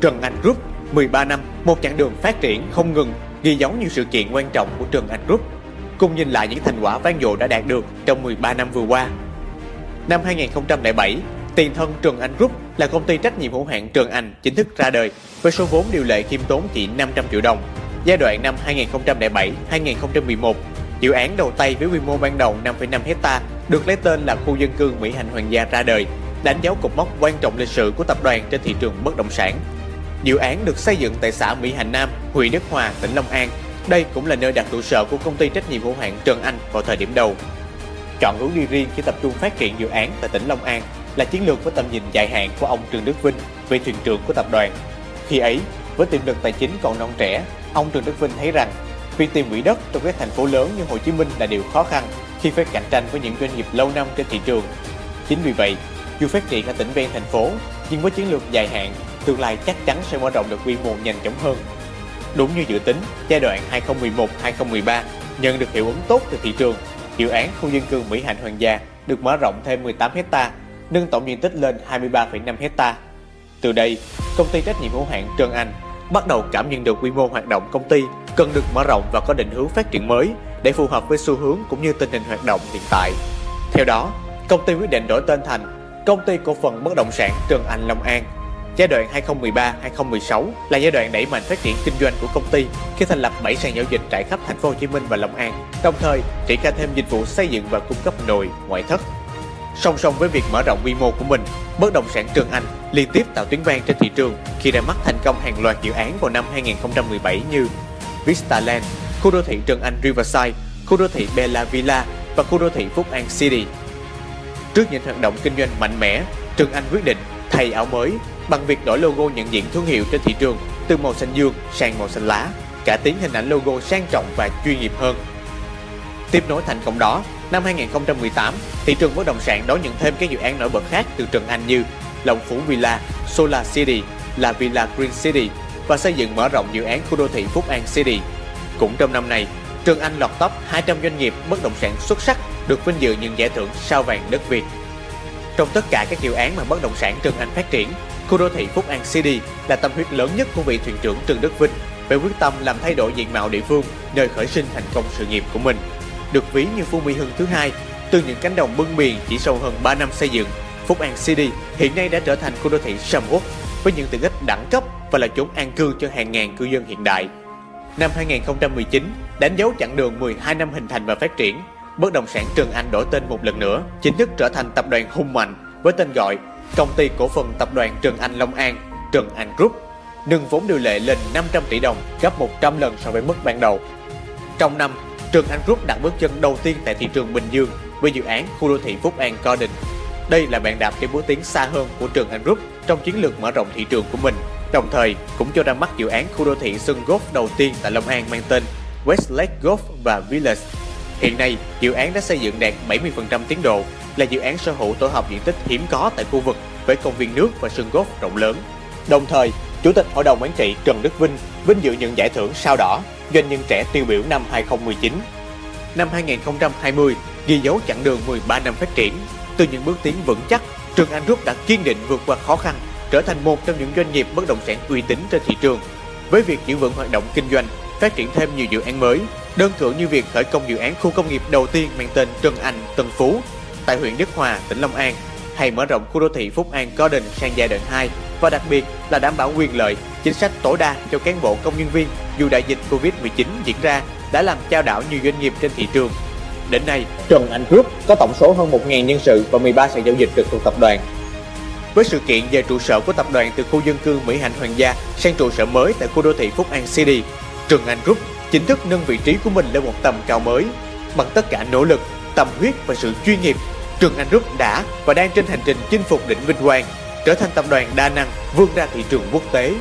Trần Anh Group 13 năm, một chặng đường phát triển không ngừng, ghi dấu nhiều sự kiện quan trọng của Trần Anh Group, cùng nhìn lại những thành quả vang dội đã đạt được trong 13 năm vừa qua. Năm 2007, tiền thân Trần Anh Group là công ty trách nhiệm hữu hạn Trần Anh chính thức ra đời với số vốn điều lệ khiêm tốn chỉ 500 triệu đồng. Giai đoạn năm 2007-2011, dự án đầu tay với quy mô ban đầu 5,5 hecta được lấy tên là khu dân cư Mỹ Hạnh Hoàng gia ra đời, đánh dấu cột mốc quan trọng lịch sử của tập đoàn trên thị trường bất động sản. Dự án được xây dựng tại xã Mỹ Hạnh Nam, huyện Đức Hòa, tỉnh Long An. Đây cũng là nơi đặt trụ sở của công ty trách nhiệm hữu hạn Trần Anh vào thời điểm đầu. Chọn hướng đi riêng khi tập trung phát triển dự án tại tỉnh Long An là chiến lược với tầm nhìn dài hạn của ông Trần Đức Vinh, vị thuyền trưởng của tập đoàn. Khi ấy, với tiềm lực tài chính còn non trẻ, ông Trần Đức Vinh thấy rằng việc tìm quỹ đất trong các thành phố lớn như Hồ Chí Minh là điều khó khăn khi phải cạnh tranh với những doanh nghiệp lâu năm trên thị trường. Chính vì vậy, dù phát triển ở tỉnh ven thành phố, nhưng với chiến lược dài hạn, tương lai chắc chắn sẽ mở rộng được quy mô nhanh chóng hơn. Đúng như dự tính, giai đoạn 2011-2013 nhận được hiệu ứng tốt từ thị trường, dự án khu dân cư Mỹ Hạnh Hoàng gia được mở rộng thêm 18 hecta, nâng tổng diện tích lên 23,5 hecta. Từ đây, công ty trách nhiệm hữu hạn Trần Anh bắt đầu cảm nhận được quy mô hoạt động công ty cần được mở rộng và có định hướng phát triển mới để phù hợp với xu hướng cũng như tình hình hoạt động hiện tại. Theo đó, công ty quyết định đổi tên thành Công ty cổ phần bất động sản Trần Anh Long An. Giai đoạn 2013-2016 là giai đoạn đẩy mạnh phát triển kinh doanh của công ty khi thành lập 7 sàn giao dịch trải khắp thành phố Hồ Chí Minh và Long An, đồng thời triển khai thêm dịch vụ xây dựng và cung cấp nội, ngoại thất. Song song với việc mở rộng quy mô của mình, bất động sản Trường Anh liên tiếp tạo tiếng vang trên thị trường khi ra mắt thành công hàng loạt dự án vào năm 2017 như Vista Land, khu đô thị Trường Anh Riverside, khu đô thị Bella Villa và khu đô thị Phúc An City. Trước những hoạt động kinh doanh mạnh mẽ, Trường Anh quyết định thay áo mới bằng việc đổi logo nhận diện thương hiệu trên thị trường từ màu xanh dương sang màu xanh lá, cả tiến hình ảnh logo sang trọng và chuyên nghiệp hơn. Tiếp nối thành công đó, năm 2018, thị trường bất động sản đón nhận thêm các dự án nổi bật khác từ Trần Anh như lộng phủ Villa, Solar City, La Villa Green City và xây dựng mở rộng dự án khu đô thị Phúc An City. Cũng trong năm này, Trần Anh lọt top 200 doanh nghiệp bất động sản xuất sắc được vinh dự nhận giải thưởng sao vàng đất Việt. Trong tất cả các dự án mà bất động sản Trần Anh phát triển, khu đô thị Phúc An City là tâm huyết lớn nhất của vị thuyền trưởng Trần Đức Vinh về quyết tâm làm thay đổi diện mạo địa phương nơi khởi sinh thành công sự nghiệp của mình. Được ví như Phú Mỹ Hưng thứ hai, từ những cánh đồng bưng miền chỉ sau hơn 3 năm xây dựng, Phúc An City hiện nay đã trở thành khu đô thị sầm uất với những tiện ích đẳng cấp và là chốn an cư cho hàng ngàn cư dân hiện đại. Năm 2019 đánh dấu chặng đường 12 năm hình thành và phát triển, bất động sản Trần Anh đổi tên một lần nữa, chính thức trở thành tập đoàn hùng mạnh với tên gọi Công ty cổ phần tập đoàn Trần Anh Long An, Trần Anh Group, nâng vốn điều lệ lên 500 tỷ đồng, gấp 100 lần so với mức ban đầu. Trong năm, Trần Anh Group đặt bước chân đầu tiên tại thị trường Bình Dương với dự án khu đô thị Phúc An Garden. Đây là bàn đạp để bước tiến xa hơn của Trần Anh Group trong chiến lược mở rộng thị trường của mình, đồng thời cũng cho ra mắt dự án khu đô thị sân golf đầu tiên tại Long An mang tên West Lake Golf và Village Hiện nay, dự án đã xây dựng đạt 70% tiến độ, là dự án sở hữu tổ hợp diện tích hiếm có tại khu vực với công viên nước và sân golf rộng lớn. Đồng thời, Chủ tịch Hội đồng Quản trị Trần Đức Vinh vinh dự nhận giải thưởng sao đỏ doanh nhân trẻ tiêu biểu năm 2019. Năm 2020, ghi dấu chặng đường 13 năm phát triển, từ những bước tiến vững chắc, Trần Anh Group đã kiên định vượt qua khó khăn, trở thành một trong những doanh nghiệp bất động sản uy tín trên thị trường. Với việc giữ vững hoạt động kinh doanh, phát triển thêm nhiều dự án mới, đơn cử như việc khởi công dự án khu công nghiệp đầu tiên mang tên Trần Anh, Tân Phú tại huyện Đức Hòa, tỉnh Long An, hay mở rộng khu đô thị Phúc An Garden sang giai đoạn 2 và đặc biệt là đảm bảo quyền lợi, chính sách tối đa cho cán bộ công nhân viên dù đại dịch Covid-19 diễn ra đã làm trao đảo nhiều doanh nghiệp trên thị trường. Đến nay, Trần Anh Group có tổng số hơn 1.000 nhân sự và 13 sàn giao dịch trực thuộc tập đoàn. Với sự kiện về trụ sở của tập đoàn từ khu dân cư Mỹ Hạnh Hoàng gia sang trụ sở mới tại khu đô thị Phúc An City, Trần Anh Group chính thức nâng vị trí của mình lên một tầm cao mới. Bằng tất cả nỗ lực, tâm huyết và sự chuyên nghiệp, Trường Anh Group đã và đang trên hành trình chinh phục đỉnh vinh quang, trở thành tập đoàn đa năng vươn ra thị trường quốc tế.